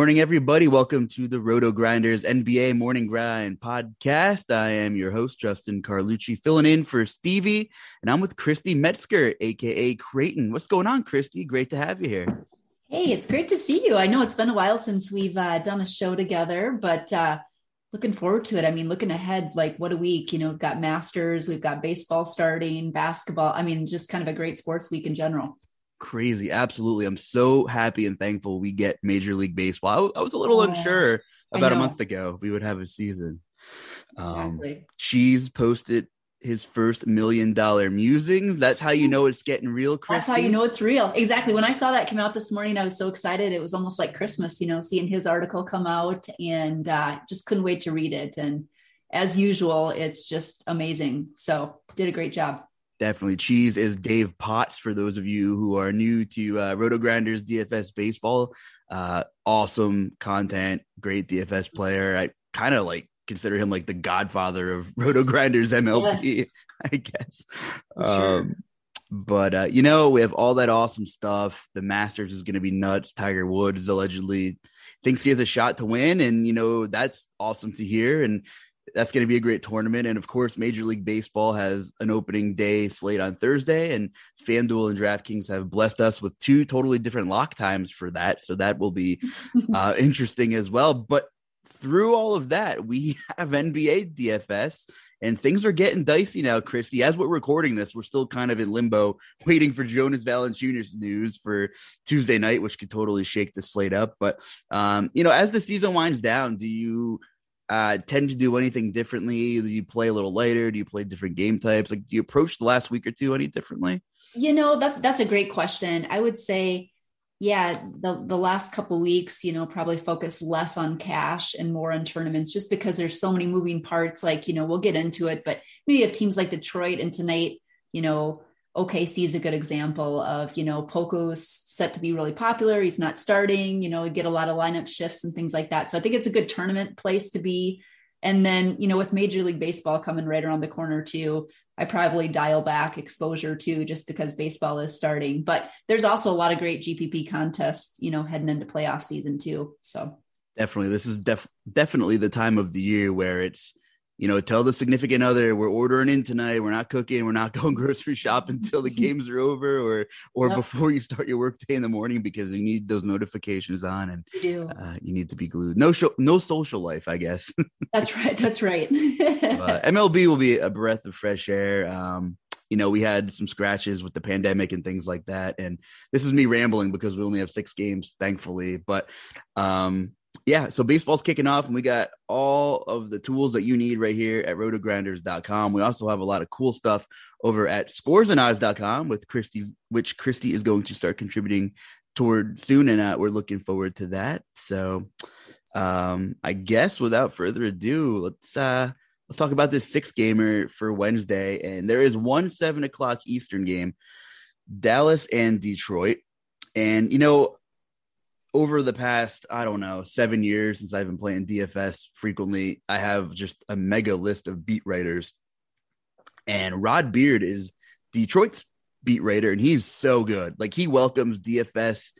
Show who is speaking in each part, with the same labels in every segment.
Speaker 1: Morning, everybody. Welcome to the Roto Grinders NBA Morning Grind podcast. I am your host, Justin Carlucci, filling in for Stevie, and I'm with Christy Metzger, aka Creighton. What's going on, Christy? Great to have you here.
Speaker 2: Hey, it's great to see you. I know it's been a while since we've uh, done a show together, but uh, looking forward to it. I mean, looking ahead, like what a week. You know, we've got Masters, we've got baseball starting, basketball. I mean, just kind of a great sports week in general
Speaker 1: crazy. Absolutely. I'm so happy and thankful we get Major League Baseball. I, I was a little oh, unsure about a month ago if we would have a season. Um, exactly. Um, Cheese posted his first million dollar musings. That's how you know it's getting real. Christy.
Speaker 2: That's how you know it's real. Exactly. When I saw that come out this morning, I was so excited. It was almost like Christmas, you know, seeing his article come out and uh, just couldn't wait to read it. And as usual, it's just amazing. So did a great job.
Speaker 1: Definitely. Cheese is Dave Potts for those of you who are new to uh, Roto Grinders DFS baseball. Uh, awesome content, great DFS player. I kind of like consider him like the godfather of Roto Grinders MLB, yes. I guess. Um, but uh, you know, we have all that awesome stuff. The Masters is going to be nuts. Tiger Woods allegedly thinks he has a shot to win, and you know that's awesome to hear. And that's going to be a great tournament. And of course, Major League Baseball has an opening day slate on Thursday, and FanDuel and DraftKings have blessed us with two totally different lock times for that. So that will be uh, interesting as well. But through all of that, we have NBA DFS, and things are getting dicey now, Christy. As we're recording this, we're still kind of in limbo, waiting for Jonas Valanciunas news for Tuesday night, which could totally shake the slate up. But um, you know, as the season winds down, do you uh, tend to do anything differently? Do you play a little later? Do you play different game types? Like, do you approach the last week or two any differently?
Speaker 2: You know, that's that's a great question. I would say, yeah, the the last couple weeks, you know, probably focus less on cash and more on tournaments, just because there's so many moving parts. Like, you know, we'll get into it, but maybe have teams like Detroit and tonight, you know, OKC is a good example of, you know, Poku's set to be really popular. He's not starting, you know, we get a lot of lineup shifts and things like that. So I think it's a good tournament place to be. And then, you know, with Major League Baseball coming right around the corner too, I probably dial back exposure too, just because baseball is starting. But there's also a lot of great GPP contests, you know, heading into playoff season too. So
Speaker 1: definitely, this is def- definitely the time of the year where it's you know, tell the significant other we're ordering in tonight. We're not cooking. We're not going grocery shopping until the games are over, or or yep. before you start your workday in the morning because you need those notifications on, and
Speaker 2: you,
Speaker 1: uh, you need to be glued. No show, no social life, I guess.
Speaker 2: that's right. That's right.
Speaker 1: MLB will be a breath of fresh air. Um, you know, we had some scratches with the pandemic and things like that. And this is me rambling because we only have six games, thankfully. But um, yeah, so baseball's kicking off, and we got all of the tools that you need right here at rotogrinders.com. We also have a lot of cool stuff over at scoresandodds.com with Christy's, which Christy is going to start contributing toward soon, and uh, we're looking forward to that. So, um, I guess without further ado, let's uh, let's talk about this six gamer for Wednesday, and there is one seven o'clock Eastern game, Dallas and Detroit, and you know over the past, I don't know, seven years since I've been playing DFS frequently, I have just a mega list of beat writers. And Rod Beard is Detroit's beat writer, and he's so good. Like he welcomes DFS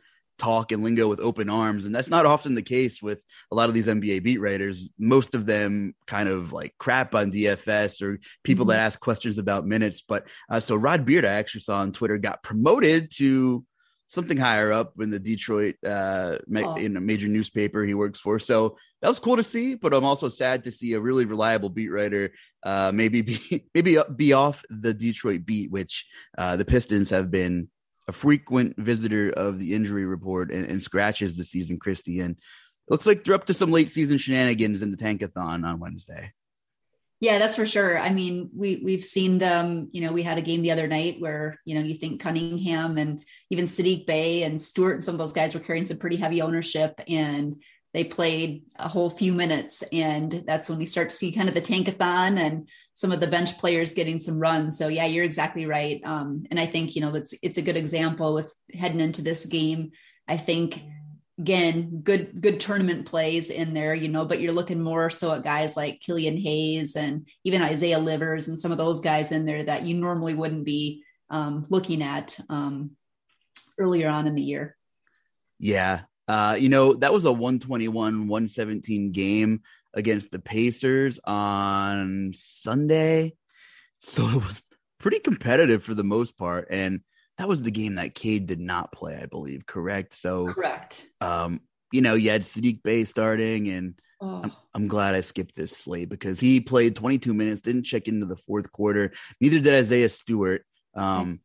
Speaker 1: talk and lingo with open arms. And that's not often the case with a lot of these NBA beat writers. Most of them kind of like crap on DFS or people mm-hmm. that ask questions about minutes. But uh, so Rod Beard, I actually saw on Twitter, got promoted to something higher up in the Detroit uh, ma- in a major newspaper he works for. So that was cool to see, but I'm also sad to see a really reliable beat writer uh, maybe be maybe be off the Detroit beat, which uh, the Pistons have been a frequent visitor of the injury report and, and scratches this season, Christy And looks like they're up to some late season shenanigans in the tankathon on Wednesday.
Speaker 2: Yeah, that's for sure. I mean, we we've seen them. You know, we had a game the other night where you know you think Cunningham and even Saddiq Bey and Stewart and some of those guys were carrying some pretty heavy ownership, and they played a whole few minutes, and that's when we start to see kind of the tankathon and some of the bench players getting some runs. So yeah, you're exactly right. Um, and I think you know it's it's a good example with heading into this game. I think again, good good tournament plays in there, you know, but you're looking more so at guys like Killian Hayes and even Isaiah Livers and some of those guys in there that you normally wouldn't be um, looking at um, earlier on in the year.
Speaker 1: Yeah. Uh, you know, that was a 121 117 game against the Pacers on Sunday. So it was pretty competitive for the most part. And that was the game that Cade did not play, I believe. Correct. So
Speaker 2: correct.
Speaker 1: Um, you know, you had Saddiq Bey starting, and oh. I'm, I'm, glad I skipped this slate because he played 22 minutes, didn't check into the fourth quarter. Neither did Isaiah Stewart. Um,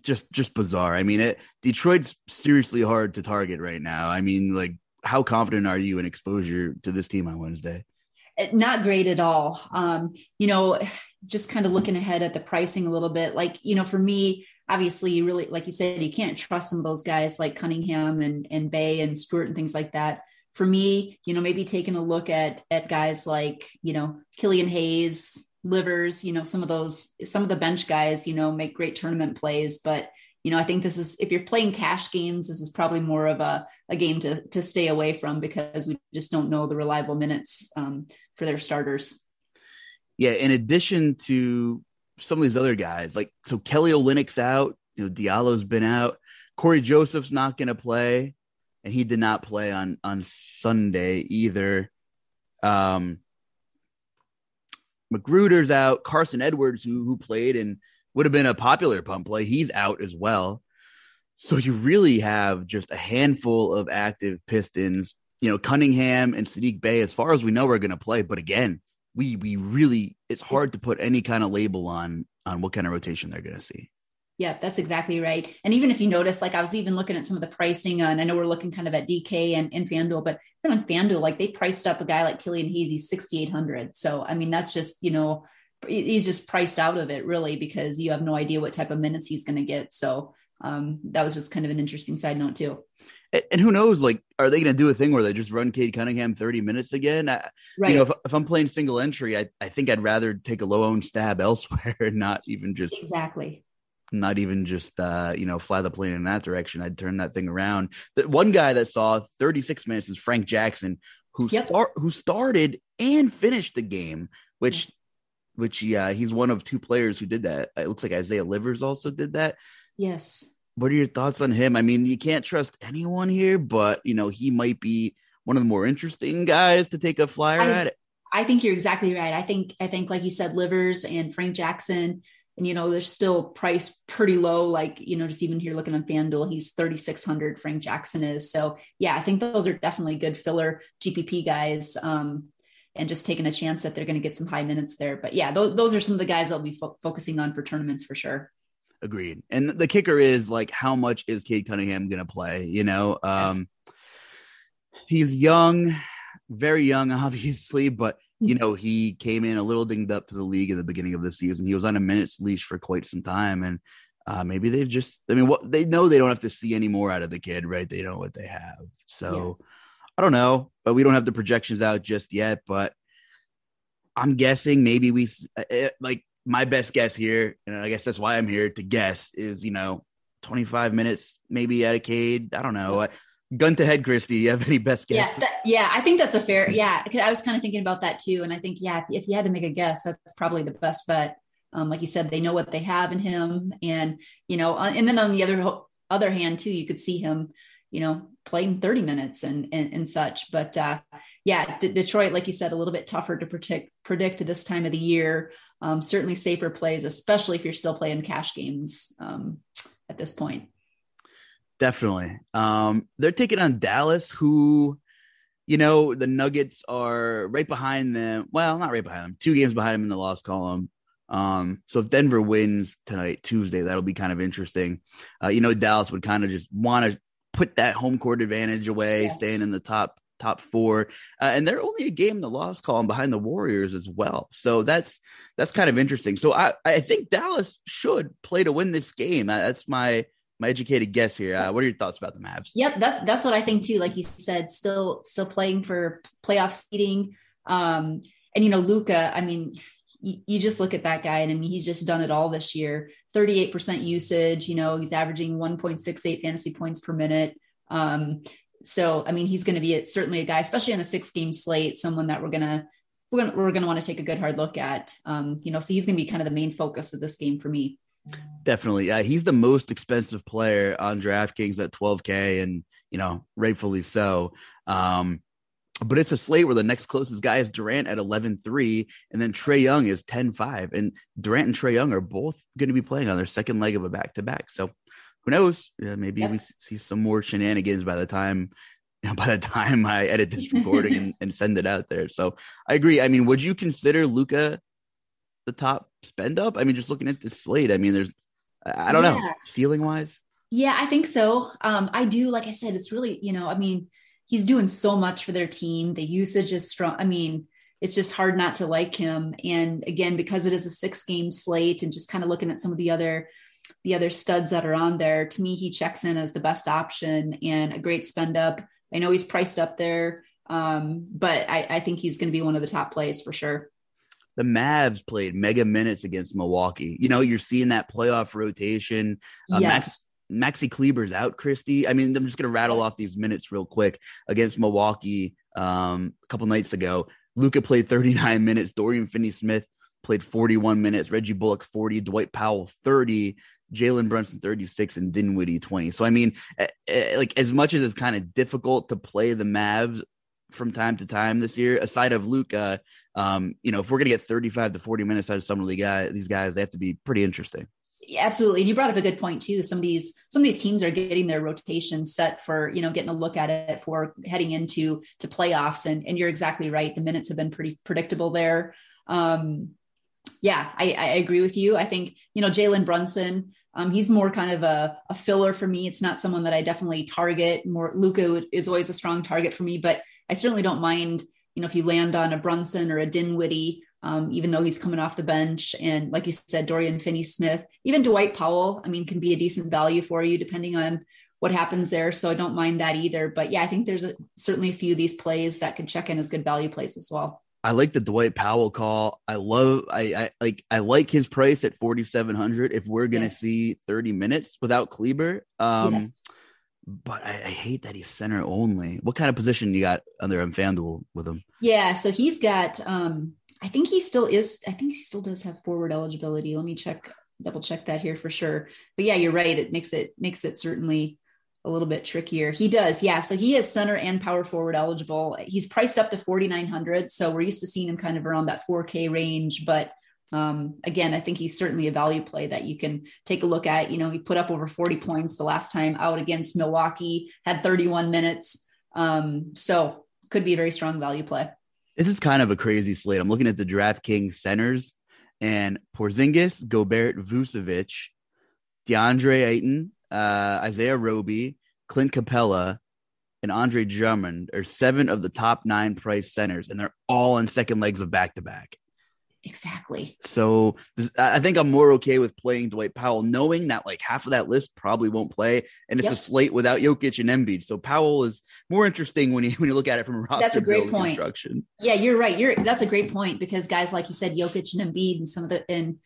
Speaker 1: just just bizarre. I mean, it, Detroit's seriously hard to target right now. I mean, like, how confident are you in exposure to this team on Wednesday?
Speaker 2: Eh, not great at all. Um, you know, just kind of looking ahead at the pricing a little bit. Like, you know, for me, obviously you really like you said you can't trust some of those guys like cunningham and and bey and stewart and things like that. For me you know maybe taking a look at at guys like you know killian hayes livers you know some of those some of the bench guys you know make great tournament plays. But you know i think this is if you're playing cash games this is probably more of a, a game to to stay away from because we just don't know the reliable minutes um, for their starters.
Speaker 1: Yeah in addition to some of these other guys, like so Kelly Olynyk's out, you know, Diallo's been out, Cory Joseph's not going to play, and he did not play on on Sunday either. Um, McGruder's out, Carson Edwards, who who played and would have been a popular pump play, he's out as well. So you really have just a handful of active Pistons. You know, Cunningham and Saddiq Bey, as far as we know, are going to play. But again, we we really it's hard to put any kind of label on on what kind of rotation they're going to see.
Speaker 2: Yeah, that's exactly right. And even if you notice, like I was even looking at some of the pricing, and I know we're looking kind of at DK and, and FanDuel, but even on FanDuel, like they priced up a guy like Killian Hayes, 6,800. So, I mean, that's just, you know, he's just priced out of it really because you have no idea what type of minutes he's going to get. So, um, that was just kind of an interesting side note, too.
Speaker 1: And who knows? Like, are they going to do a thing where they just run Cade Cunningham 30 minutes again? I, right. You know, if, if, I'm playing single entry, I, I think I'd rather take a low owned stab elsewhere and not even just
Speaker 2: exactly
Speaker 1: not even just uh, you know fly the plane in that direction. I'd turn that thing around. The one guy that saw 36 minutes is Frank Jackson, who yep. start who started and finished the game, which yes. which yeah, he's one of two players who did that. It looks like Isaiah Livers also did that.
Speaker 2: Yes
Speaker 1: what are your thoughts on him? I mean, you can't trust anyone here, but you know, he might be one of the more interesting guys to take a flyer
Speaker 2: I,
Speaker 1: at it.
Speaker 2: I think you're exactly right. I think I think like you said, Livers and Frank Jackson, and you know they're still priced pretty low. Like you know, just even here looking on FanDuel, he's 3600. Frank Jackson is so yeah. I think those are definitely good filler GPP guys. Um, and just taking a chance that they're going to get some high minutes there. But yeah, those, those are some of the guys I'll be fo- focusing on for tournaments for sure.
Speaker 1: Agreed. And the kicker is like, how much is Cade Cunningham going to play? You know, um, yes. he's young, very young, obviously, but you know, he came in a little dinged up to the league at the beginning of the season. He was on a minutes leash for quite some time. And uh, maybe they've just, I mean, what they know they don't have to see any more out of the kid, right? They know what they have. So yes. I don't know, but we don't have the projections out just yet. But I'm guessing maybe we, uh, uh, like, my best guess here, and I guess that's why I'm here to guess, is, you know, 25 minutes maybe at a Cade. I don't know. Gun to head, Christy. You have any best guess?
Speaker 2: Yeah, that, yeah, I think that's a fair. Yeah, I was kind of thinking about that too, and I think yeah, if, if you had to make a guess, that's probably the best bet. Um, like you said, they know what they have in him, and you know, uh, and then on the other other hand too, you could see him, you know, playing 30 minutes and and, and such. But uh, yeah, D- Detroit, like you said, a little bit tougher to predict predict at this time of the year. Um, certainly safer plays, especially if you're still playing cash games um, at this point.
Speaker 1: Definitely. Um, they're taking on Dallas, who, you know, the Nuggets are right behind them. Well, not right behind them, two games behind them in the loss column. Um, so if Denver wins tonight, Tuesday, that'll be kind of interesting. Uh, you know, Dallas would kind of just want to put that home court advantage away, yes. staying in the top top four, uh, and they're only a game in the loss column behind the Warriors as well. So that's that's kind of interesting. So I I think Dallas should play to win this game. Uh, that's my my educated guess here. Uh, what are your thoughts about the Mavs?
Speaker 2: Yep, that's that's what I think too. Like you said, still still playing for playoff seeding. Um, and you know, Luka, I mean, you, just look at that guy, and I mean, he's just done it all this year. Thirty-eight percent usage. You know, he's averaging one point six eight fantasy points per minute. Um, so I mean, he's going to be a, certainly a guy, especially on a six-game slate, someone that we're we're gonna we're gonna want to take a good hard look at. Um, you know, so he's going to be kind of the main focus of this game for me.
Speaker 1: Definitely. Uh, he's the most expensive player on DraftKings at 12K, and, you know, rightfully so. Um, but it's a slate where the next closest guy is Durant at 11 3, and then Trae Young is 10 5. And Durant and Trae Young are both going to be playing on their second leg of a back to back. So who knows? Yeah, maybe yep. we see some more shenanigans by the time. By the time I edit this recording and, and send it out there, so I agree. I mean, would you consider Luka the top spend up? I mean, just looking at this slate, I mean, there's, I don't yeah. know, ceiling wise.
Speaker 2: Yeah, I think so. Um, I do. Like I said, it's really, you know, I mean, he's doing so much for their team. The usage is strong. I mean, it's just hard not to like him. And again, because it is a six game slate and just kind of looking at some of the other, the other studs that are on there, to me, he checks in as the best option and a great spend up. I know he's priced up there, um, but I, I think he's going to be one of the top plays for sure
Speaker 1: the Mavs played mega minutes against Milwaukee. You know, you're seeing that playoff rotation. Uh, yes. Max, Maxi Kleber's out, Christy. I mean, I'm just going to rattle off these minutes real quick against Milwaukee um, a couple nights ago. Luka played 39 minutes. Dorian Finney Smith played 41 minutes. Reggie Bullock 40. Dwight Powell 30. Jalen Brunson 36 and Dinwiddie 20. So I mean, like as much as it's kind of difficult to play the Mavs from time to time this year, aside of Luka, um, you know, if we're gonna get 35 to 40 minutes out of some of the guys, these guys, they have to be pretty interesting.
Speaker 2: Yeah, absolutely. And you brought up a good point too. Some of these some of these teams are getting their rotation set for, you know, getting a look at it for heading into to playoffs. And and you're exactly right. The minutes have been pretty predictable there. Um, yeah, I, I agree with you. I think, you know, Jalen Brunson, um, he's more kind of a, a filler for me. It's not someone that I definitely target. More Luka is always a strong target for me, but I certainly don't mind, you know, if you land on a Brunson or a Dinwiddie, um, even though he's coming off the bench. And like you said, Dorian Finney Smith, even Dwight Powell, I mean, can be a decent value for you depending on what happens there. So I don't mind that either. But yeah, I think there's a, certainly a few of these plays that could check in as good value plays as well.
Speaker 1: I like the Dwight Powell call. I love I, I like I like his price at 4700 if we're going to yes. see 30 minutes without Kleber. Um yes but I, I, hate that he's center only. What kind of position you got under him FanDuel with him?
Speaker 2: Yeah, so he's got um I think he still is I think he still does have forward eligibility. Let me check double check that here for sure. But yeah, you're right. It makes it makes it certainly a little bit trickier. He does, yeah. So he is center and power forward eligible. He's priced up to 4,900. So we're used to seeing him kind of around that 4K range. But um, again, I think he's certainly a value play that you can take a look at. You know, he put up over 40 points the last time out against Milwaukee, had 31 minutes. Um, so could be a very strong value play.
Speaker 1: This is kind of a crazy slate. I'm looking at the DraftKings centers and Porzingis, Gobert, Vucevic, DeAndre Ayton, uh, Isaiah Roby, Clint Capela, and Andre Drummond are seven of the top nine price centers, and they're all on second legs of back to back.
Speaker 2: Exactly.
Speaker 1: So I think I'm more okay with playing Dwight Powell, knowing that like half of that list probably won't play, and it's yep. a slate without Jokic and Embiid. So Powell is more interesting when you when you look at it from a roster
Speaker 2: that's a great point. Construction. Yeah, you're right. You're that's a great point because guys like you said, Jokic and Embiid and some of the and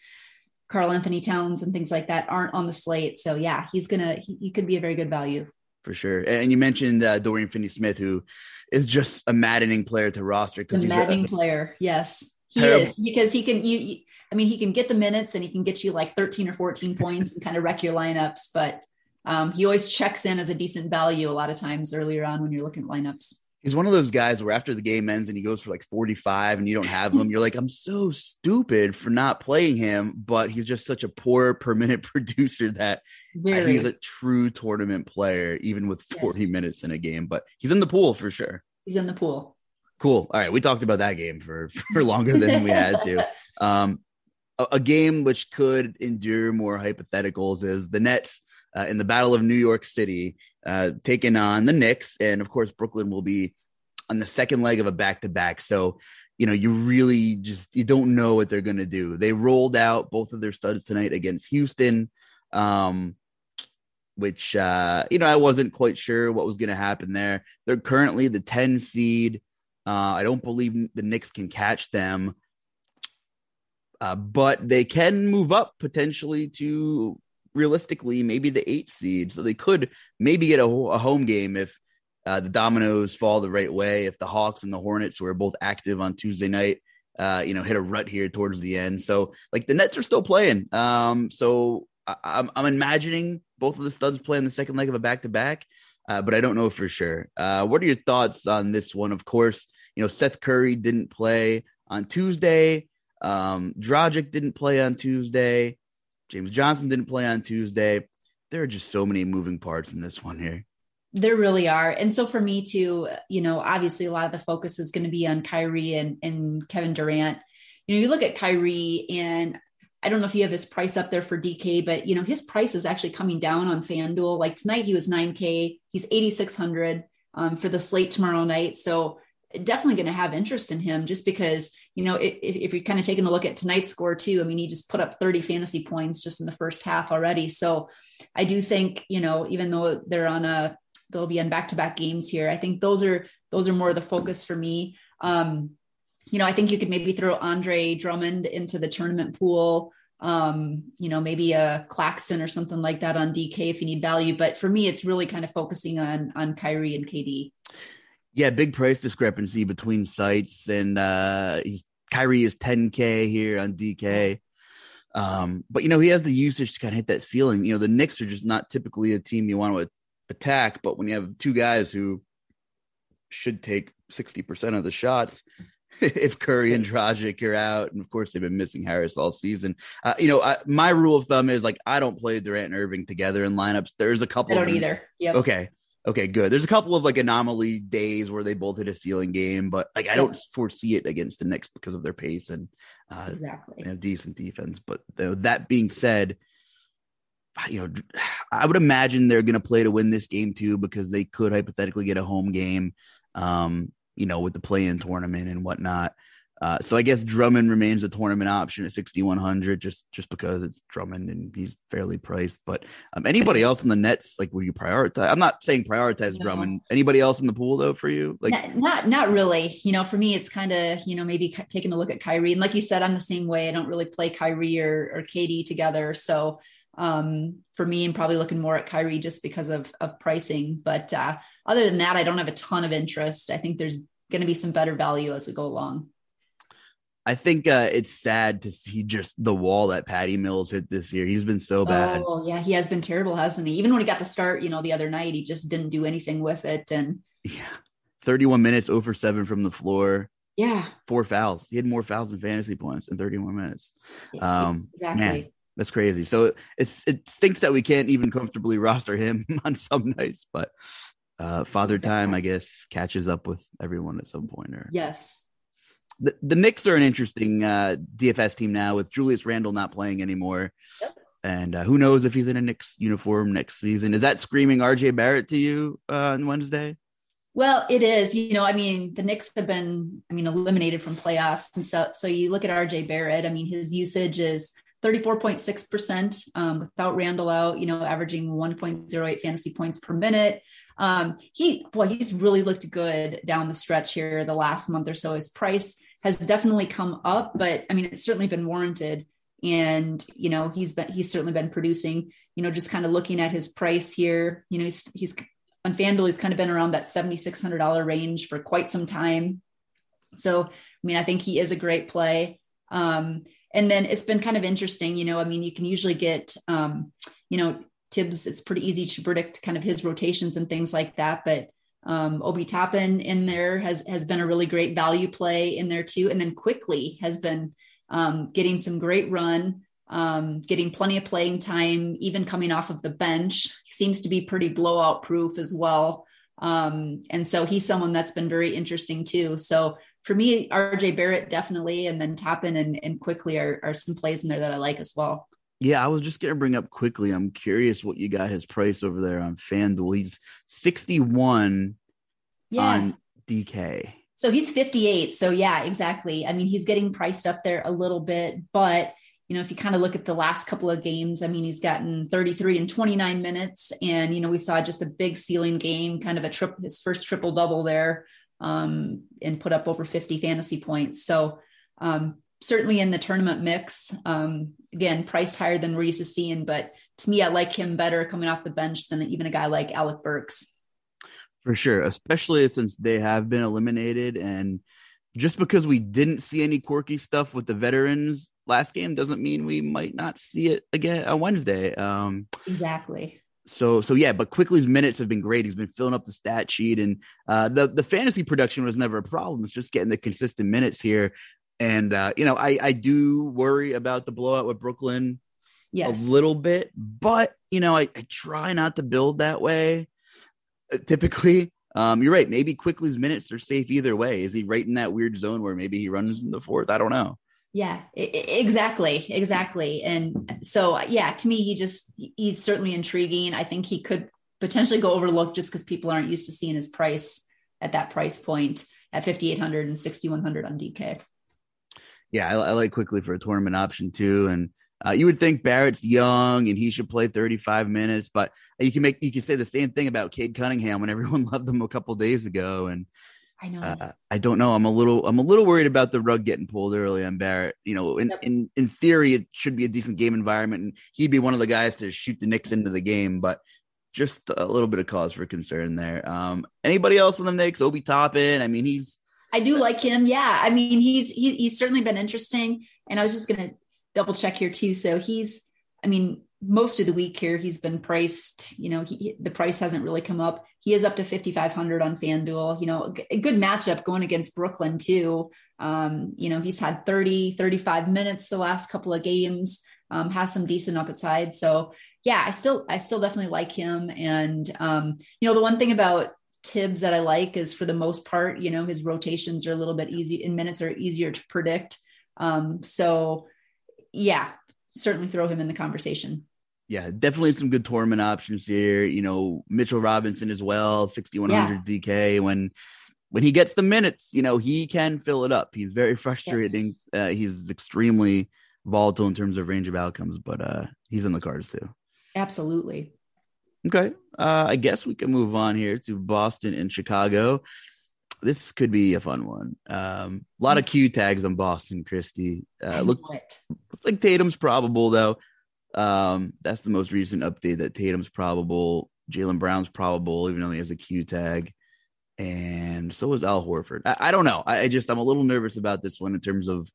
Speaker 2: Karl-Anthony Towns and things like that aren't on the slate. So yeah, he's gonna he, he could be a very good value
Speaker 1: for sure. And you mentioned uh, Dorian Finney-Smith, who is just a maddening player to roster
Speaker 2: because he's maddening a, player. Yes he terrible. is because he can you, you, I mean he can get the minutes and he can get you like 13 or 14 points and kind of wreck your lineups, but um, he always checks in as a decent value a lot of times earlier on when you're looking at lineups.
Speaker 1: He's one of those guys where after the game ends and he goes for like 45 and you don't have him, you're like, I'm so stupid for not playing him. But he's just such a poor per minute producer that Very. he's a true tournament player, even with 40 yes. minutes in a game. But he's in the pool for sure.
Speaker 2: He's in the pool.
Speaker 1: Cool. All right, we talked about that game for for longer than we had to. Um, a, a, game which could endure more hypotheticals is the Nets uh, in the Battle of New York City, uh, taking on the Knicks, and of course Brooklyn will be on the second leg of a back to back. So you know you really just you don't know what they're going to do. They rolled out both of their studs tonight against Houston. Um, which uh, you know I wasn't quite sure what was going to happen there. They're currently the 10 seed. Uh, I don't believe the Knicks can catch them, uh, but they can move up potentially to realistically maybe the eight seed. So they could maybe get a, a home game if uh, the dominoes fall the right way. If the Hawks and the Hornets, who are both active on Tuesday night, uh, you know, hit a rut here towards the end. So like the Nets are still playing. Um, so I, I'm, I'm imagining both of the studs playing the second leg of a back to back uh, but I don't know for sure. Uh, what are your thoughts on this one? Of course, you know Seth Curry didn't play on Tuesday. Um, Dragic didn't play on Tuesday. James Johnson didn't play on Tuesday. There are just so many moving parts in this one here.
Speaker 2: There really are. And so for me too, you know, obviously a lot of the focus is going to be on Kyrie and, and Kevin Durant. You know, you look at Kyrie and I don't know if you have his price up there for DK, but you know, his price is actually coming down on FanDuel. Like tonight he was 9K, he's 8,600 um, for the slate tomorrow night. So definitely going to have interest in him just because, you know, if, if you're kind of taking a look at tonight's score too, I mean, he just put up 30 fantasy points just in the first half already. So I do think, you know, even though they're on a, they'll be on back-to-back games here. I think those are, those are more the focus for me. Um, you know, I think you could maybe throw Andre Drummond into the tournament pool. Um, you know, maybe a Claxton or something like that on DK if you need value. But for me, it's really kind of focusing on on Kyrie and KD.
Speaker 1: Yeah, big price discrepancy between sites, and uh he's Kyrie is 10k here on DK. Um, but you know, he has the usage to kind of hit that ceiling. You know, the Knicks are just not typically a team you want to attack, but when you have two guys who should take 60% of the shots, if Curry and Dragic are out, and of course they've been missing Harris all season. Uh, you know, I, my rule of thumb is like I don't play Durant and Irving together in lineups. There's a couple.
Speaker 2: I don't either. Yeah.
Speaker 1: Okay. Okay. Good. There's a couple of like anomaly days where they both hit a ceiling game, but like I don't foresee it against the Knicks because of their pace and uh, exactly they have decent defense. But you know, that being said, you know, I would imagine they're going to play to win this game too because they could hypothetically get a home game. Um, you know, with the play-in tournament and whatnot. Uh, so I guess Drummond remains a tournament option at 6100 just just because it's Drummond and he's fairly priced. But um, anybody else in the Nets like will you prioritize? I'm not saying prioritize no. Drummond. Anybody else in the pool though for you? Like
Speaker 2: not not, not really. You know, for me it's kind of you know maybe taking a look at Kyrie and like you said, I'm the same way. I don't really play Kyrie or or KD together, so um, for me, I'm probably looking more at Kyrie just because of of pricing. But uh, other than that, I don't have a ton of interest. I think there's going to be some better value as we go along.
Speaker 1: I think uh, it's sad to see just the wall that Patty Mills hit this year. He's been so bad.
Speaker 2: Oh yeah, he has been terrible, hasn't he? Even when he got the start, you know, the other night, he just didn't do anything with it. And
Speaker 1: yeah, 31 minutes, over seven from the floor.
Speaker 2: Yeah,
Speaker 1: four fouls. He had more fouls than fantasy points in 31 minutes. Um, exactly. Man, that's crazy. So it's it stinks that we can't even comfortably roster him on some nights, but uh, father exactly. time, I guess, catches up with everyone at some point. Or
Speaker 2: yes,
Speaker 1: the, the Knicks are an interesting uh, DFS team now with Julius Randle not playing anymore. Yep. And uh, who knows if he's in a Knicks uniform next season? Is that screaming RJ Barrett to you uh, on Wednesday?
Speaker 2: Well, it is. You know, I mean, the Knicks have been, I mean, eliminated from playoffs, and so so you look at RJ Barrett. I mean, his usage is 34.6% um, without Randle out, you know, averaging 1.08 fantasy points per minute. Um, he, boy, he's really looked good down the stretch here the last month or so. His price has definitely come up, but I mean, it's certainly been warranted. And, you know, he's been, he's certainly been producing, you know, just kind of looking at his price here, you know, he's, he's on FanDuel, he's kind of been around that $7,600 range for quite some time. So, I mean, I think he is a great play. Um, and then it's been kind of interesting, you know, I mean, you can usually get, um, you know, Thibs, it's pretty easy to predict kind of his rotations and things like that. But um, Obi Toppin in there has has been a really great value play in there too. And then Quickley has been um, getting some great run, um, getting plenty of playing time, even coming off of the bench. He seems to be pretty blowout proof as well. Um, and so he's someone that's been very interesting too. So for me, RJ Barrett definitely, and then Toppin and, and Quickley are, are some plays in there that I like as well.
Speaker 1: Yeah, I was just gonna bring up Quickley. I'm curious what you got his price over there on FanDuel. He's 61 yeah. on DK.
Speaker 2: So he's 58. So yeah, exactly. I mean, he's getting priced up there a little bit, but you know, if you kind of look at the last couple of games, I mean, he's gotten 33 and 29 minutes, and you know, we saw just a big ceiling game, kind of a trip, his first triple double there, um, and put up over 50 fantasy points. So um, certainly in the tournament mix. Um, again, priced higher than we're used to seeing, but to me, I like him better coming off the bench than even a guy like Alec Burks.
Speaker 1: For sure, especially since they have been eliminated. And just because we didn't see any quirky stuff with the veterans last game doesn't mean we might not see it again on Wednesday. Um,
Speaker 2: exactly.
Speaker 1: So so yeah, but Quickley's minutes have been great. He's been filling up the stat sheet, and uh, the the fantasy production was never a problem. It's just getting the consistent minutes here. And uh, you know, I I do worry about the blowout with Brooklyn yes. a little bit, but you know, I, I try not to build that way. Uh, typically, um, you're right. Maybe Quickley's minutes are safe either way. Is he right in that weird zone where maybe he runs in the fourth? I don't know.
Speaker 2: Yeah, exactly, exactly. And so, yeah, to me, he just he's certainly intriguing. I think he could potentially go overlooked just because people aren't used to seeing his price at that price point at 5800 and 6100 on DK
Speaker 1: yeah, I, I, like Quickley for a tournament option too. And uh, you would think Barrett's young and he should play 35 minutes, but you can make you can say the same thing about Cade Cunningham when everyone loved him a couple days ago. And
Speaker 2: I know uh,
Speaker 1: I don't know. I'm a little I'm a little worried about the rug getting pulled early on Barrett. You know, in yep. in in theory, it should be a decent game environment, and he'd be one of the guys to shoot the Knicks into the game, but. Just a little bit of cause for concern there. Um, anybody else on the Knicks? Obi Toppin. I mean, he's
Speaker 2: I do like him. Yeah. I mean, he's he, he's certainly been interesting. And I was just going to double check here too. So he's, I mean, most of the week here he's been priced. You know, he, the price hasn't really come up. He is up to 5,500 on FanDuel. You know, a good matchup going against Brooklyn too. Um, you know, he's had 30, 35 minutes the last couple of games. Um, has some decent upside. So yeah, I still I still definitely like him. And um, you know, the one thing about Thibs that I like is for the most part, you know, his rotations are a little bit easy in minutes are easier to predict. Um, so yeah, certainly throw him in the conversation.
Speaker 1: Yeah, definitely some good tournament options here. You know, Mitchell Robinson as well, 6100 yeah. DK when when he gets the minutes, you know, he can fill it up. He's very frustrating. Yes. Uh, he's extremely volatile in terms of range of outcomes, but uh, he's in the cards too.
Speaker 2: Absolutely.
Speaker 1: Okay. Uh, I guess we can move on here to Boston and Chicago. This could be a fun one. Um, a lot of Q tags on Boston, Christy. Uh, looks, looks like Tatum's probable, though. Um, that's the most recent update that Tatum's probable. Jaylen Brown's probable, even though he has a Q tag. And so is Al Horford. I, I don't know. I, I, just, I'm a little nervous about this one in terms of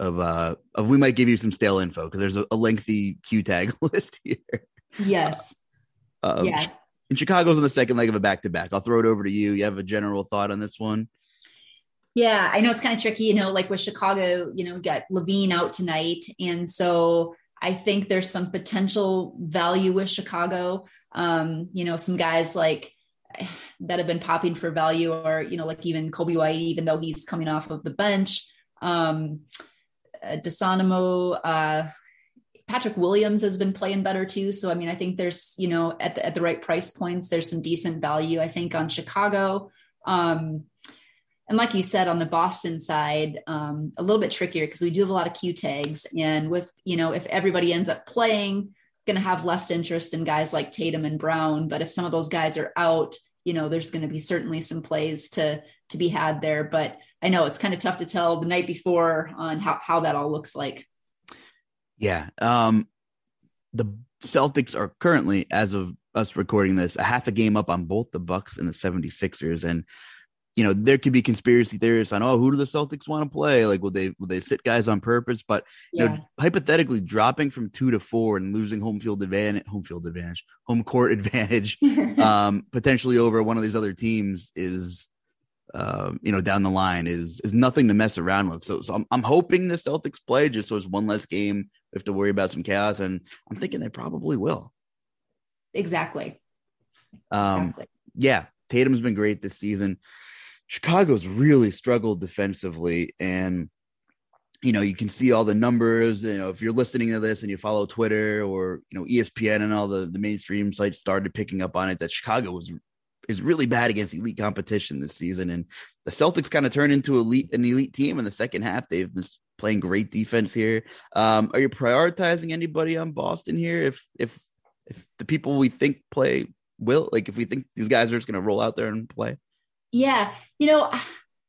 Speaker 1: of uh of we might give you some stale info because there's a, a, lengthy Q tag list here.
Speaker 2: Yes.
Speaker 1: Um, yeah. And Chicago's on the second leg of a back to back. I'll throw it over to you. You have a general thought on this one?
Speaker 2: Yeah, I know it's kind of tricky, you know, like with Chicago, you know, got LaVine out tonight. And so I think there's some potential value with Chicago. Um, you know, some guys like that have been popping for value or, you know, like even Coby White, even though he's coming off of the bench. Um, uh, Dosunmu, uh, Patrick Williams has been playing better too. So, I mean, I think there's, you know, at the, at the right price points, there's some decent value, I think, on Chicago. Um, and like you said on the Boston side, um, a little bit trickier because we do have a lot of Q tags. And with, you know, if everybody ends up playing, going to have less interest in guys like Tatum and Brown. But if some of those guys are out, you know, there's going to be certainly some plays to to be had there. But I know it's kind of tough to tell the night before on how, how that all looks like.
Speaker 1: Yeah. Um, the Celtics are currently, as of us recording this, a half a game up on both the Bucks and the 76ers. And you know, there could be conspiracy theorists on, oh, who do the Celtics want to play? Like, will they will they sit guys on purpose? But you yeah. know, hypothetically, dropping from two to four and losing home field advantage, home field advantage, home court advantage, um, potentially over one of these other teams is, uh, you know, down the line is is nothing to mess around with. So, so I'm I'm hoping the Celtics play just so it's one less game. We have to worry about some chaos, and I'm thinking they probably will.
Speaker 2: Exactly.
Speaker 1: Um, exactly. Yeah, Tatum's been great this season. Chicago's really struggled defensively and you know you can see all the numbers you know if you're listening to this and you follow twitter or you know espn and all the, the mainstream sites started picking up on it that chicago was is really bad against elite competition this season. And the celtics kind of turned into elite an elite team in the second half. They've been playing great defense here. Um, are you prioritizing anybody on boston here? If if if the people we think play will like if we think these guys are just going to roll out there and play?
Speaker 2: Yeah. You know,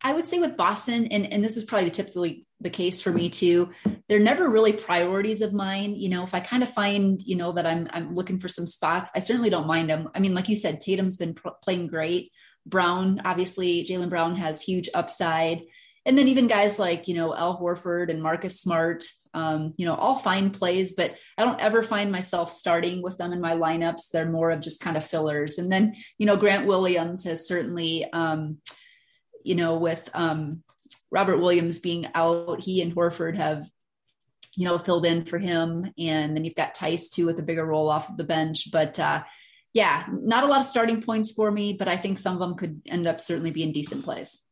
Speaker 2: I would say with Boston, and, and this is probably typically the case for me too, they're never really priorities of mine. You know, if I kind of find, you know, that I'm, I'm looking for some spots, I certainly don't mind them. I mean, like you said, Tatum's been playing great. Brown, obviously, Jaylen Brown has huge upside. And then even guys like, you know, Al Horford and Marcus Smart, um, you know, all fine plays, but I don't ever find myself starting with them in my lineups. They're more of just kind of fillers. And then, you know, Grant Williams has certainly, um, you know, with um, Robert Williams being out, he and Horford have, you know, filled in for him. And then you've got Theis too with a bigger role off of the bench. But uh, yeah, not a lot of starting points for me, but I think some of them could end up certainly being decent plays.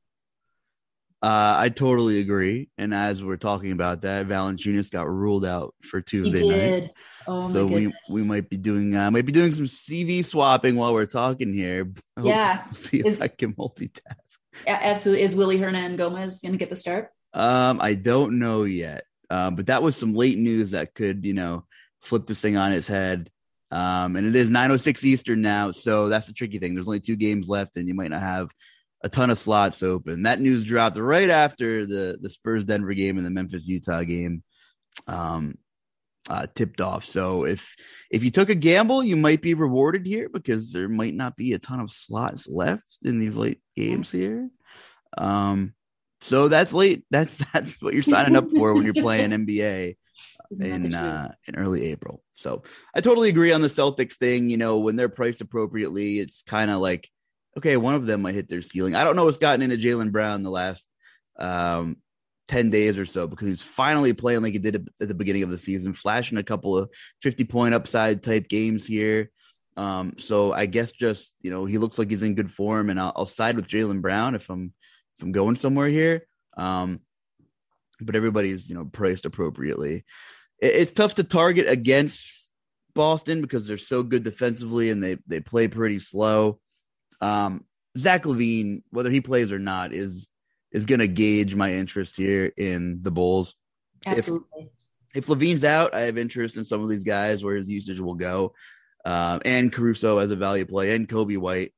Speaker 1: Uh, I totally agree. And as we're talking about that, Valanciunas got ruled out for Tuesday night. Oh, so we we might be doing uh, might be doing some CV swapping while we're talking here.
Speaker 2: Yeah,
Speaker 1: we'll see if is, I can multitask.
Speaker 2: Yeah, absolutely. Is Willy Hernangomez going to get the start?
Speaker 1: Um, I don't know yet. Um, but that was some late news that could you know flip this thing on its head. Um, and it is 906 Eastern now, so that's the tricky thing. There's only two games left, and you might not have a ton of slots open. That news dropped right after the the Spurs Denver game and the Memphis Utah game um, uh, tipped off. So if if you took a gamble, you might be rewarded here because there might not be a ton of slots left in these late games here. Um, so that's late. That's that's what you're signing up for when you're playing NBA in uh, in early April. So I totally agree on the Celtics thing. You know, when they're priced appropriately, it's kind of like okay, one of them might hit their ceiling. I don't know what's gotten into Jaylen Brown the last um, 10 days or so because he's finally playing like he did at the beginning of the season, flashing a couple of 50 point upside type games here. Um, so I guess just, you know, he looks like he's in good form and I'll, I'll side with Jaylen Brown if I'm, if I'm going somewhere here. Um, but everybody's, you know, priced appropriately. It, it's tough to target against Boston because they're so good defensively and they, they play pretty slow. Um, Zach LaVine, whether he plays or not, is is going to gauge my interest here in the Bulls.
Speaker 2: Absolutely.
Speaker 1: If, if LaVine's out, I have interest in some of these guys where his usage will go, uh, and Caruso as a value play, and Coby White.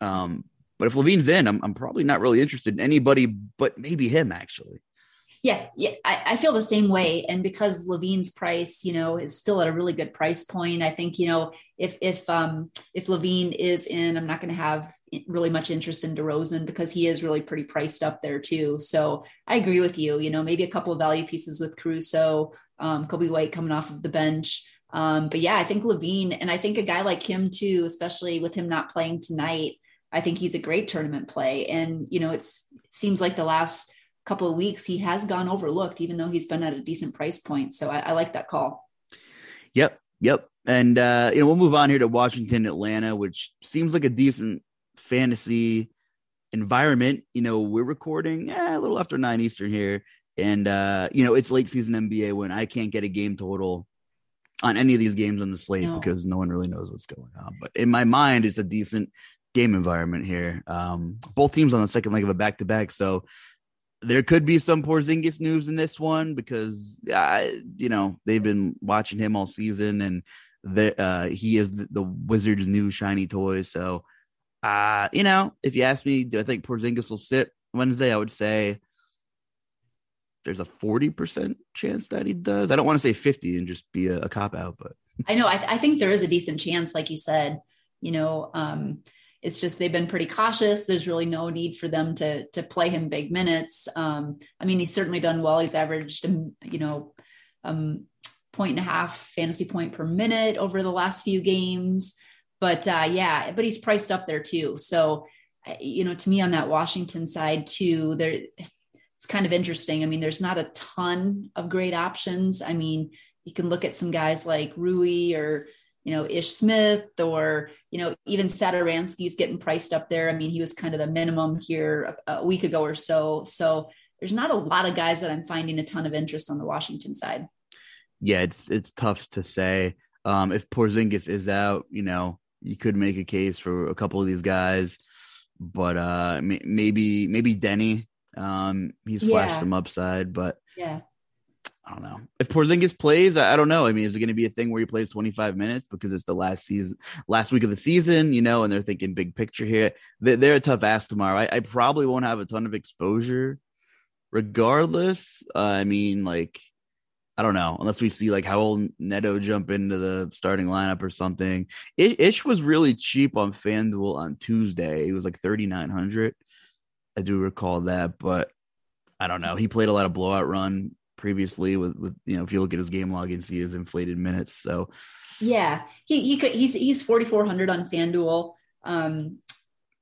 Speaker 1: Um, but if LaVine's in, I'm, I'm probably not really interested in anybody but maybe him actually.
Speaker 2: Yeah, yeah, I, I, feel the same way. And because LaVine's price, you know, is still at a really good price point, I think, you know, if if um if LaVine is in, I'm not going to have really much interest in DeRozan because he is really pretty priced up there too. So I agree with you. You know, maybe a couple of value pieces with Caruso, um, Coby White coming off of the bench. Um, but yeah, I think LaVine and I think a guy like him too, especially with him not playing tonight, I think he's a great tournament play. And, you know, it seems like the last couple of weeks he has gone overlooked, even though he's been at a decent price point. So I, I like that call.
Speaker 1: Yep. Yep. And, uh, you know, we'll move on here to Washington, Atlanta, which seems like a decent fantasy environment. You know, we're recording eh, a little after nine Eastern here. And, uh, you know, it's late season NBA when I can't get a game total on any of these games on the slate no. because no one really knows what's going on. But in my mind, it's a decent game environment here. Um, both teams on the second leg of a back to back, so there could be some Porzingis news in this one because I, you know they've been watching him all season, and the, uh, he is the, the, Wizards' new shiny toy. So, uh, you know, if you ask me, do I think Porzingis will sit Wednesday? I would say there's a 40% chance that he does. I don't want to say 50 and just be a, a cop out, but
Speaker 2: I know I, th- I, think there is a decent chance, like you said, you know, um, it's just they've been pretty cautious. There's really no need for them to to play him big minutes. Um, I mean, he's certainly done well. He's averaged, um, you know, um, point and a half fantasy point per minute over the last few games. But uh, yeah, but he's priced up there too. So, you know, to me on that Washington side too, there it's kind of interesting. I mean, there's not a ton of great options. I mean, you can look at some guys like Rui or you know, Ish Smith or, you know, even Satoransky's getting priced up there. I mean, he was kind of the minimum here a, a, week ago or so. So there's not a lot of guys that I'm finding a ton of interest on the Washington side.
Speaker 1: Yeah, it's it's tough to say. Um, if Porzingis is out, you know, you could make a case for a couple of these guys, but uh, maybe maybe Deni. Um, he's yeah. flashed some upside, but
Speaker 2: yeah,
Speaker 1: I don't know if Porzingis plays. I, don't know. I mean, is it going to be a thing where he plays 25 minutes because it's the last season, last week of the season, you know, and they're thinking big picture here. They're, they're a tough ask tomorrow. I, I, probably won't have a ton of exposure, regardless. Uh, I mean, like, I don't know unless we see like Raul Neto jump into the starting lineup or something. Ish, was really cheap on FanDuel on Tuesday. It was like 3,900. I do recall that, but I don't know. He played a lot of blowout run previously with with you know if you look at his game log and see his inflated minutes. So
Speaker 2: yeah, he he could he's he's 4400 on FanDuel. Um,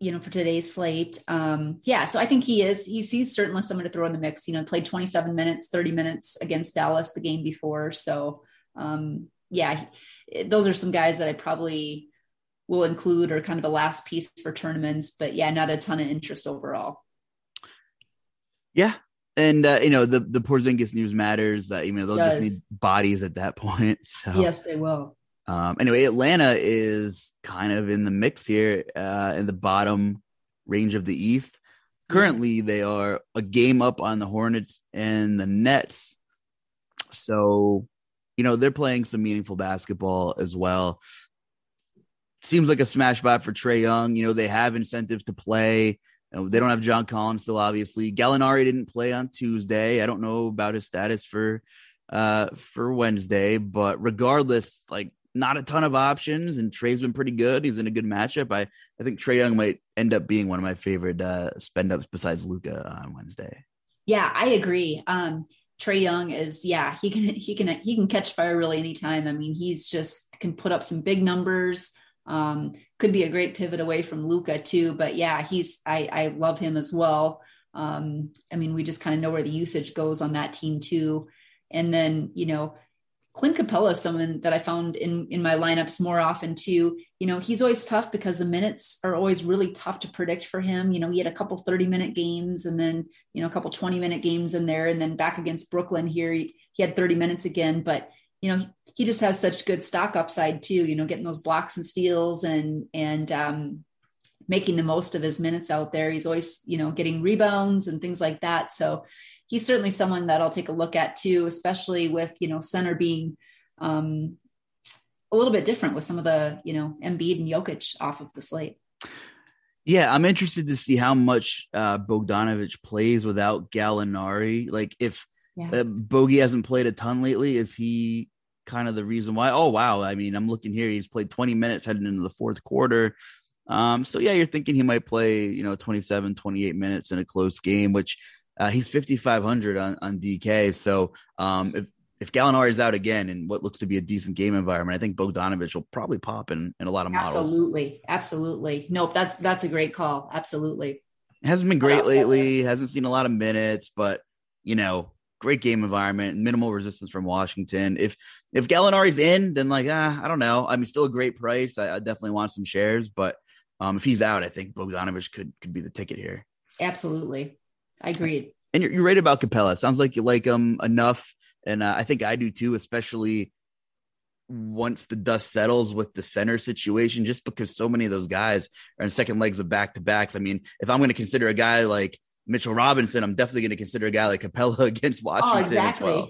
Speaker 2: you know, for today's slate. Um, yeah, so I think he is. He's he's certainly someone to throw in the mix. You know, played 27 minutes, 30 minutes against Dallas the game before. So um, yeah, those are some guys that I probably will include or kind of a last piece for tournaments. But yeah, not a ton of interest overall.
Speaker 1: Yeah, and uh, you know the the Porzingis news matters. Uh, you know they'll just need bodies at that point. So
Speaker 2: yes, they will.
Speaker 1: Um, anyway, Atlanta is kind of in the mix here uh, in the bottom range of the East. Currently, they are a game up on the Hornets and the Nets. So, you know, they're playing some meaningful basketball as well. Seems like a smash spot for Trae Young. You know, they have incentives to play. They don't have John Collins still, obviously. Gallinari didn't play on Tuesday. I don't know about his status for uh for Wednesday, but regardless, like not a ton of options, and Trae's been pretty good. He's in a good matchup. I I think Trae Young might end up being one of my favorite uh spend ups besides Luka on Wednesday.
Speaker 2: Yeah, I agree. Um Trae Young is yeah, he can he can he can catch fire really anytime. I mean, he's just can put up some big numbers. Um, could be a great pivot away from Luka too, but yeah, he's I, I love him as well. Um, I mean, we just kind of know where the usage goes on that team too. And then, you know, Clint Capela is someone that I found in in my lineups more often too. You know, he's always tough because the minutes are always really tough to predict for him. You know, he had a couple 30 minute games and then, you know, a couple 20 minute games in there. And then back against Brooklyn here, he, he had 30 minutes again. But you know, he just has such good stock upside too, you know, getting those blocks and steals and, and, um, making the most of his minutes out there. He's always, you know, getting rebounds and things like that. So he's certainly someone that I'll take a look at too, especially with, you know, center being, um, a little bit different with some of the, you know, Embiid and Jokic off of the slate.
Speaker 1: Yeah, I'm interested to see how much uh, Bogdanovic plays without Gallinari. Like if yeah. Uh, Bogey hasn't played a ton lately. Is he kind of the reason why? Oh wow! I mean, I'm looking here. He's played 20 minutes heading into the fourth quarter. Um, so yeah, you're thinking he might play, you know, 27, 28 minutes in a close game, which uh, he's 5,500 on, on DK. So um, if, if Gallinari's out again in what looks to be a decent game environment, I think Bogdanovic will probably pop in, in a lot of models.
Speaker 2: Absolutely. Absolutely. Nope. That's, that's a great call. Absolutely.
Speaker 1: It hasn't been great lately. Hasn't seen a lot of minutes, but you know, great game environment, minimal resistance from Washington. If if Gallinari's in, then like ah, I don't know. I mean, still a great price. I, I definitely want some shares, but um, if he's out, I think Bogdanovic could could be the ticket here.
Speaker 2: Absolutely, I agree.
Speaker 1: And you're, you're right about Capela. It sounds like you like him enough, and uh, I think I do too, especially once the dust settles with the center situation. Just because so many of those guys are in second legs of back to backs. I mean, if I'm going to consider a guy like Mitchell Robinson, I'm definitely going to consider a guy like Capela against oh, Washington oh, exactly. as well.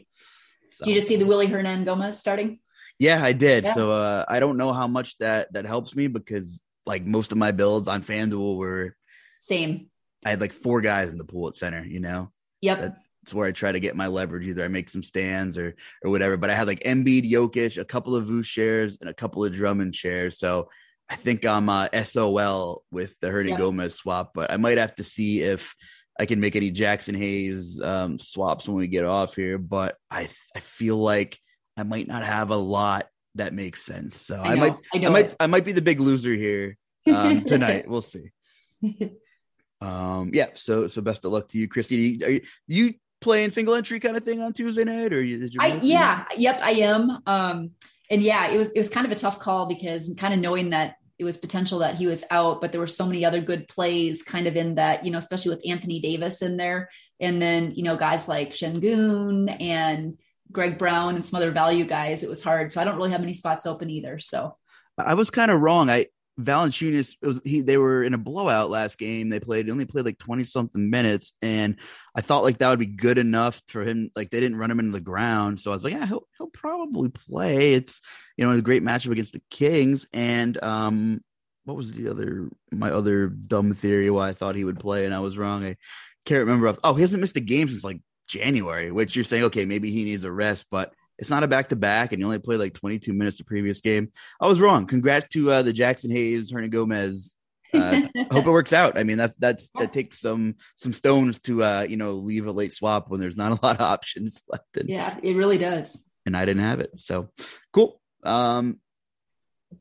Speaker 2: So. You just see the Willy Hernangomez starting?
Speaker 1: Yeah, I did. Yeah. So uh, I don't know how much that that helps me because like most of my builds on FanDuel were
Speaker 2: same.
Speaker 1: I had like four guys in the pool at center, you know?
Speaker 2: Yep.
Speaker 1: That's where I try to get my leverage. Either I make some stands or or whatever. But I had like Embiid, Jokic, a couple of Vooch shares, and a couple of Drummond shares. So I think I'm uh, SOL with the Hernangomez yep. swap, but I might have to see if I can make any Jaxson Hayes um, swaps when we get off here. But I I feel like I might not have a lot that makes sense. So I, I might I, I might it. I might be the big loser here um, tonight. we'll see. Um, yeah. So so best of luck to you, Christy. Are you, you playing single entry kind of thing on Tuesday night, or did you?
Speaker 2: I, yeah. Yep. I am. Um, and yeah, it was it was kind of a tough call because kind of knowing that it was potential that he was out, but there were so many other good plays kind of in that, you know, especially with Anthony Davis in there. And then, you know, guys like Sengun and Greg Brown and some other value guys, it was hard. So I don't really have many spots open either. So
Speaker 1: I was kind of wrong. I Valanciunas was he they were in a blowout last game. They played only played like 20 something minutes and I thought like that would be good enough for him like they didn't run him into the ground. So I was like, yeah, he'll he'll probably play. It's you know, a great matchup against the Kings and um what was the other my other dumb theory why I thought he would play and I was wrong. I can't remember. Oh, he hasn't missed a game since like January, which you're saying, okay, maybe he needs a rest, but it's not a back to back, and he only played like 22 minutes the previous game. I was wrong. Congrats to uh, the Jaxson Hayes, Hernangomez. Uh, hope it works out. I mean, that's that's that takes some some stones to uh, you know leave a late swap when there's not a lot of options left.
Speaker 2: And, yeah, it really does.
Speaker 1: And I didn't have it, so cool. Um,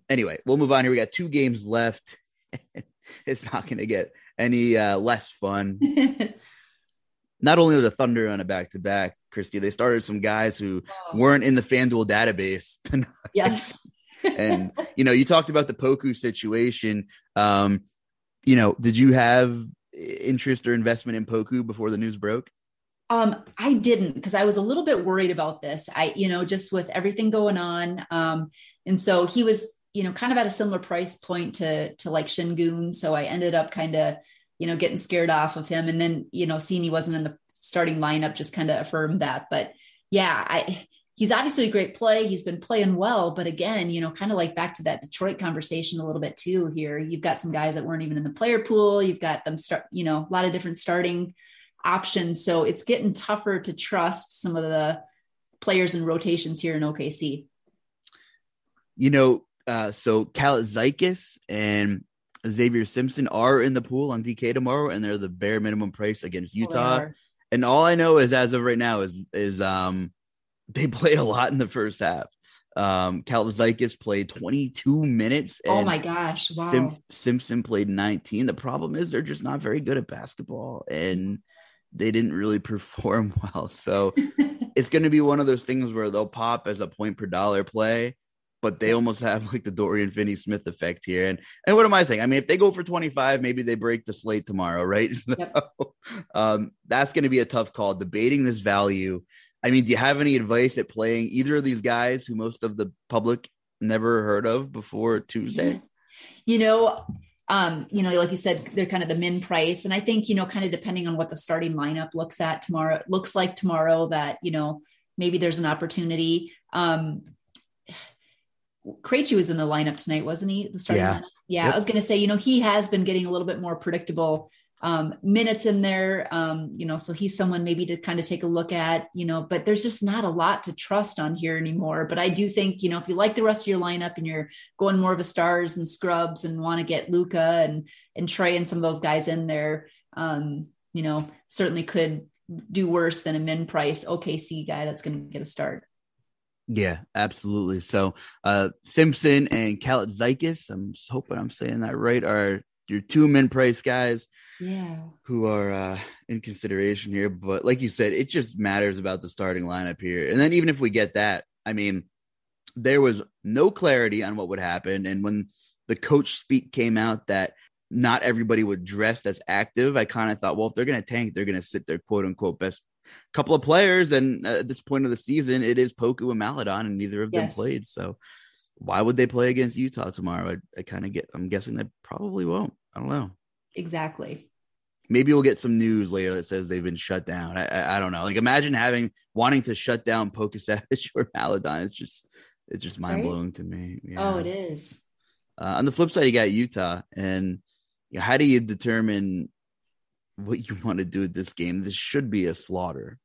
Speaker 1: anyway, we'll move on here. We got two games left. it's not going to get any uh, less fun. Not only the Thunder on a back to back, Christy, they started some guys who oh. weren't in the FanDuel database tonight.
Speaker 2: Yes.
Speaker 1: and you know, you talked about the Poku situation. Um, you know, did you have interest or investment in Poku before the news broke?
Speaker 2: Um, I didn't because I was a little bit worried about this. I, you know, just with everything going on. Um, and so he was, you know, kind of at a similar price point to to like Sengun. So I ended up kind of you know, getting scared off of him. And then, you know, seeing he wasn't in the starting lineup just kind of affirmed that. But yeah, I he's obviously a great play. He's been playing well, but again, you know, kind of like back to that Detroit conversation a little bit too here. You've got some guys that weren't even in the player pool. You've got them start, you know, a lot of different starting options. So it's getting tougher to trust some of the players and rotations here in OKC.
Speaker 1: You know, uh, so Kalaitzakis and Xavier Simpson are in the pool on DK tomorrow, and they're the bare minimum price against Utah. Oh, and all I know is, as of right now, is is um they played a lot in the first half. Um, Kalaitzakis played 22 minutes.
Speaker 2: oh my gosh! Wow. Sim-
Speaker 1: Simpson played 19. The problem is they're just not very good at basketball, and they didn't really perform well. So it's going to be one of those things where they'll pop as a point per dollar play but they almost have like the Dorian Finney Smith effect here. And and what am I saying? I mean, if they go for 25, maybe they break the slate tomorrow, right? So, yep. um, that's going to be a tough call. Debating this value. I mean, do you have any advice at playing either of these guys who most of the public never heard of before Tuesday?
Speaker 2: You know, um, you know, like you said, they're kind of the min price. And I think, you know, kind of depending on what the starting lineup looks at tomorrow, looks like tomorrow that, you know, maybe there's an opportunity. Um, Krejci was in the lineup tonight, wasn't he? The starting
Speaker 1: yeah.
Speaker 2: lineup. Yeah, yep. I was going to say, you know, he has been getting a little bit more predictable um, minutes in there. Um, you know, so he's someone maybe to kind of take a look at, you know, but there's just not a lot to trust on here anymore. But I do think, you know, if you like the rest of your lineup and you're going more of a stars and scrubs and want to get Luka and and Trae and some of those guys in there, um, you know, certainly could do worse than a min price OKC guy that's going to get a start.
Speaker 1: Yeah, absolutely. So uh Simpson and Kalaitzakis, I'm hoping I'm saying that right, are your two men price guys
Speaker 2: yeah.
Speaker 1: who are uh in consideration here but like you said it just matters about the starting lineup here. And then even if we get that i mean there was no clarity on what would happen. And when the coach speak came out that not everybody would dress as active i kind of thought well if they're going to tank they're going to sit their quote unquote best couple of players and at this point of the season it is poku and Maledon, and neither of yes. them played so why would they play against Utah tomorrow? I, I kind of get, I'm guessing they probably won't. I don't know.
Speaker 2: Exactly.
Speaker 1: Maybe we'll get some news later that says they've been shut down. I, I, I don't know. Like imagine having wanting to shut down Pokusevski or Maledon. It's just, it's just mind blowing right? to me.
Speaker 2: Yeah. Oh, it is.
Speaker 1: Uh, on the flip side, you got Utah, and you know, how do you determine what you want to do with this game? This should be a slaughter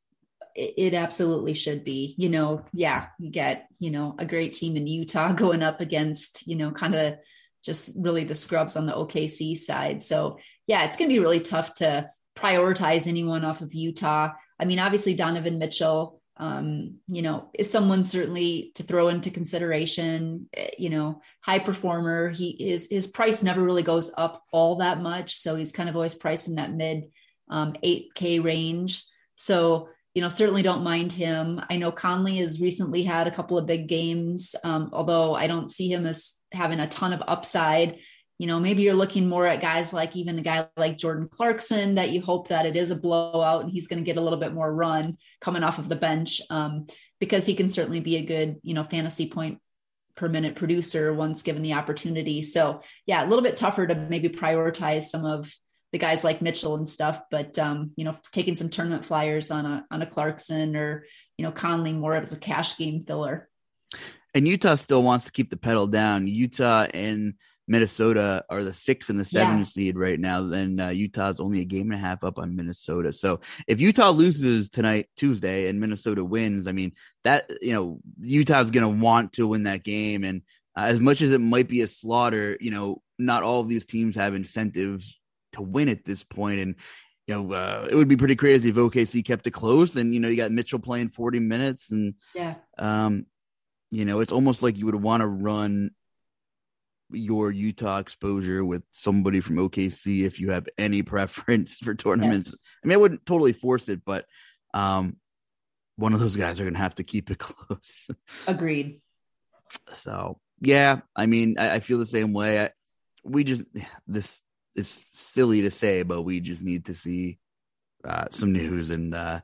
Speaker 2: it, absolutely should be. You know, yeah, you get, you know, a great team in Utah going up against, you know, kind of just really the scrubs on the OKC side. So, yeah, it's going to be really tough to prioritize anyone off of Utah. I mean, obviously, Donovan Mitchell, um, you know, is someone certainly to throw into consideration. Eh, you know, high performer. He is his price never really goes up all that much, so he's kind of always priced in that mid um, 8K range. So you know, certainly don't mind him. I know Conley has recently had a couple of big games, um, although I don't see him as having a ton of upside. You know, maybe you're looking more at guys like even a guy like Jordan Clarkson that you hope that it is a blowout and he's going to get a little bit more run coming off of the bench um, because he can certainly be a good, you know, fantasy point per minute producer once given the opportunity. So, yeah, a little bit tougher to maybe prioritize some of the guys like Mitchell and stuff, but um, you know, taking some tournament flyers on a on a Clarkson or you know Conley more as a cash game filler.
Speaker 1: And Utah still wants to keep the pedal down. Utah and Minnesota are the six and the seven yeah. seed right now. Then uh, Utah's only a game and a half up on Minnesota. So if Utah loses tonight, Tuesday, and Minnesota wins, I mean that you know Utah's going to want to win that game. And uh, as much as it might be a slaughter, you know, not all of these teams have incentives to win at this point. And you know, uh, it would be pretty crazy if OKC kept it close. And you know, you got Mitchell playing 40 minutes, and
Speaker 2: yeah,
Speaker 1: um, you know, it's almost like you would want to run your Utah exposure with somebody from OKC if you have any preference for tournaments. Yes. I mean, I wouldn't totally force it, but um, one of those guys are going to have to keep it close.
Speaker 2: Agreed.
Speaker 1: So yeah, I mean, I, I feel the same way. I, we just this is silly to say, but we just need to see uh, some news, and uh,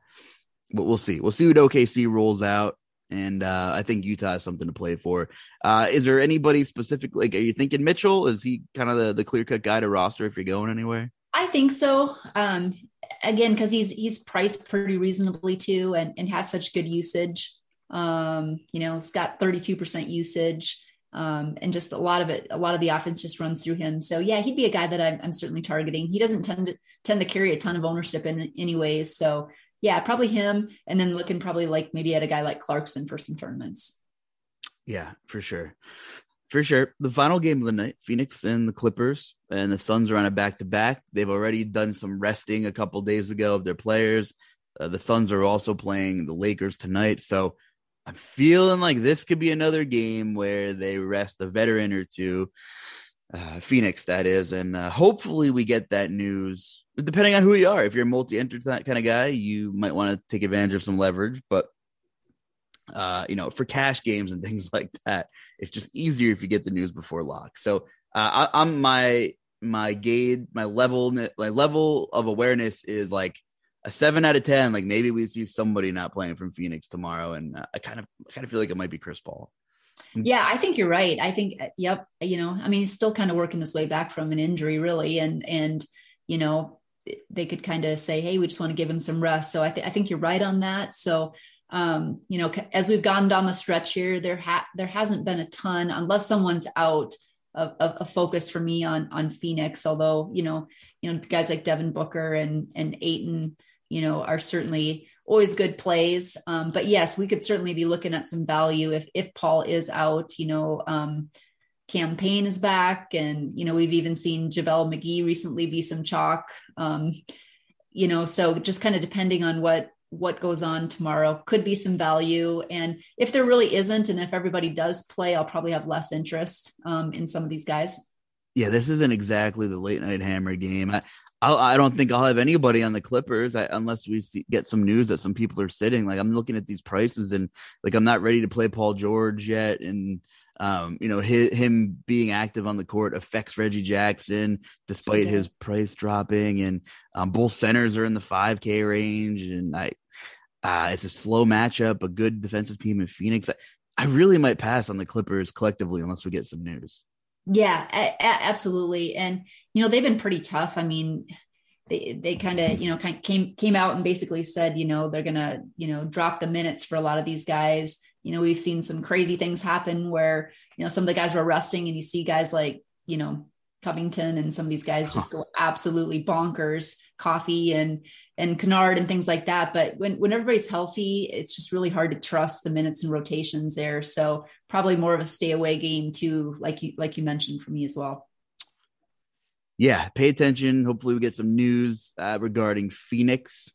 Speaker 1: but we'll see. We'll see what OKC rolls out, and uh, I think Utah has something to play for. Uh, is there anybody specific? Like, are you thinking Mitchell? Is he kind of the, the clear cut guy to roster if you're going anywhere?
Speaker 2: I think so. Um, again, because he's he's priced pretty reasonably too, and and has such good usage. Um, you know, he's got 32% usage um, and just a lot of it, a lot of the offense just runs through him. So yeah, he'd be a guy that I'm, I'm certainly targeting. He doesn't tend to tend to carry a ton of ownership in anyways. So yeah, probably him. And then looking probably like maybe at a guy like Clarkson for some tournaments.
Speaker 1: Yeah, for sure. For sure. The final game of the night, Phoenix and the Clippers, and the Suns are on a back to back. They've already done some resting a couple days ago of their players. Uh, the Suns are also playing the Lakers tonight. So I'm feeling like this could be another game where they rest a veteran or two, uh, Phoenix, that is, and uh, hopefully we get that news. Depending on who you are, if you're a multi-enter that kind of guy, you might want to take advantage of some leverage. But uh, you know, for cash games and things like that, it's just easier if you get the news before lock. So uh, I, I'm my my gauge, my level, my level of awareness is like a seven out of ten. Like maybe we see somebody not playing from Phoenix tomorrow, and uh, I kind of I kind of feel like it might be Chris Paul.
Speaker 2: Yeah, I think you're right. I think uh, yep. You know, I mean, he's still kind of working his way back from an injury, really, and and you know they could kind of say, hey, we just want to give him some rest. So I, th- I think you're right on that. So um, you know, as we've gone down the stretch here, there ha- there hasn't been a ton, unless someone's out of a, focus for me on on Phoenix. Although you know, you know, guys like Devin Booker and and Ayton, you know, are certainly always good plays. Um, but yes, we could certainly be looking at some value if if Paul is out. You know, um, Cam Payne is back, and you know we've even seen JaVale McGee recently be some chalk. Um, you know, so just kind of depending on what what goes on tomorrow could be some value. And if there really isn't and if everybody does play i'll probably have less interest um, in some of these guys.
Speaker 1: Yeah this isn't exactly the late night hammer game. I I'll, i do not think i'll have anybody on the clippers I, unless we see, get some news that some people are sitting. Like i'm looking at these prices and like i'm not ready to play paul george yet. And um, you know, his, him being active on the court affects Reggie Jackson despite his price dropping, and um, both centers are in the 5K range, and I, uh, it's a slow matchup, a good defensive team in Phoenix. I, I really might pass on the Clippers collectively unless we get some news.
Speaker 2: Yeah, a- a- absolutely, and you know they've been pretty tough. I mean, they they kind of you know kind came came out and basically said you know they're gonna you know drop the minutes for a lot of these guys you know, we've seen some crazy things happen where, you know, some of the guys were resting and you see guys like, you know, Covington and some of these guys just go absolutely bonkers, Coffey and and Kennard and things like that. But when when everybody's healthy, it's just really hard to trust the minutes and rotations there. So probably more of a stay away game too, like you like you mentioned for me as well.
Speaker 1: Yeah, pay attention. Hopefully, we get some news uh, regarding Phoenix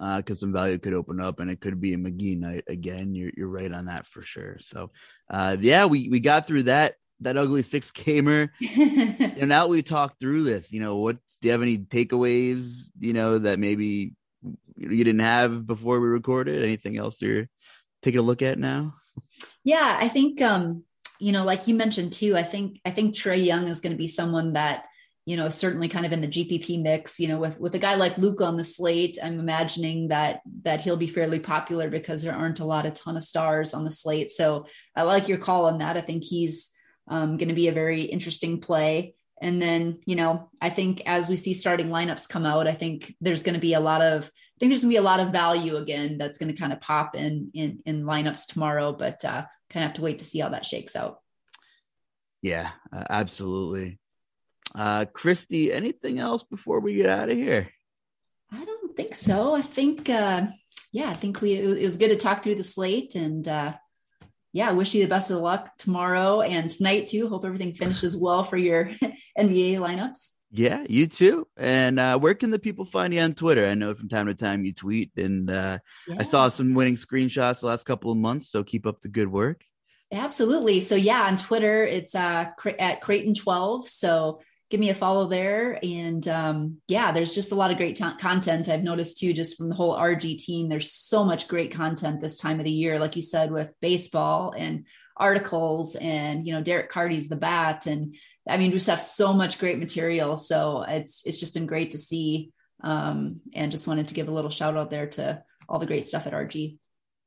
Speaker 1: because uh, some value could open up and it could be a McGee night again. You're you're right on that for sure. So uh, yeah, we we got through that that ugly six gamer. and now we talk through this. You know, what do you have any takeaways? You know that maybe you didn't have before we recorded. Anything else you're taking a look at now?
Speaker 2: Yeah, I think um, you know, like you mentioned too. I think I think Trae Young is going to be someone that you know, certainly kind of in the GPP mix, you know, with, with a guy like Luka on the slate, I'm imagining that, that he'll be fairly popular because there aren't a lot, a ton of stars on the slate. So I like your call on that. I think he's um, going to be a very interesting play. And then, you know, I think as we see starting lineups come out, I think there's going to be a lot of, I think there's going to be a lot of value again that's going to kind of pop in in, in lineups tomorrow, but uh, kind of have to wait to see how that shakes out.
Speaker 1: Yeah, uh, absolutely. Uh, Christy, anything else before we get out of here?
Speaker 2: I don't think so. I think, uh, yeah, I think we it was good to talk through the slate and uh, yeah, wish you the best of luck tomorrow and tonight too. Hope everything finishes well for your NBA lineups.
Speaker 1: Yeah, you too. And uh, where can the people find you on Twitter? I know from time to time you tweet, and uh, yeah. I saw some winning screenshots the last couple of months. So keep up the good work.
Speaker 2: Absolutely. So yeah, on Twitter it's uh, at Creighton twelve. So give me a follow there. And um, yeah, there's just a lot of great t- content. I've noticed too, just from the whole RG team, there's so much great content this time of the year, like you said, with baseball and articles and, you know, Derek Carty's the bat. And I mean, we just have so much great material. So it's, it's just been great to see. Um, and just wanted to give a little shout out there to all the great stuff at RG.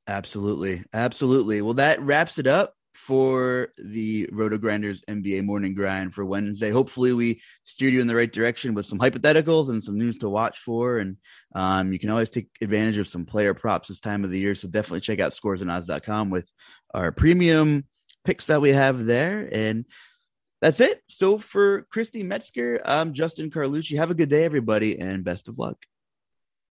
Speaker 1: Absolutely. Absolutely. Well, that wraps it up for the RotoGrinders NBA morning grind for Wednesday. Hopefully, we steered you in the right direction with some hypotheticals and some news to watch for. And um, you can always take advantage of some player props this time of the year. So definitely check out scoresandodds.com with our premium picks that we have there. And that's it. So for Christy Metzger, I'm Justin Carlucci. Have a good day, everybody, and best of luck.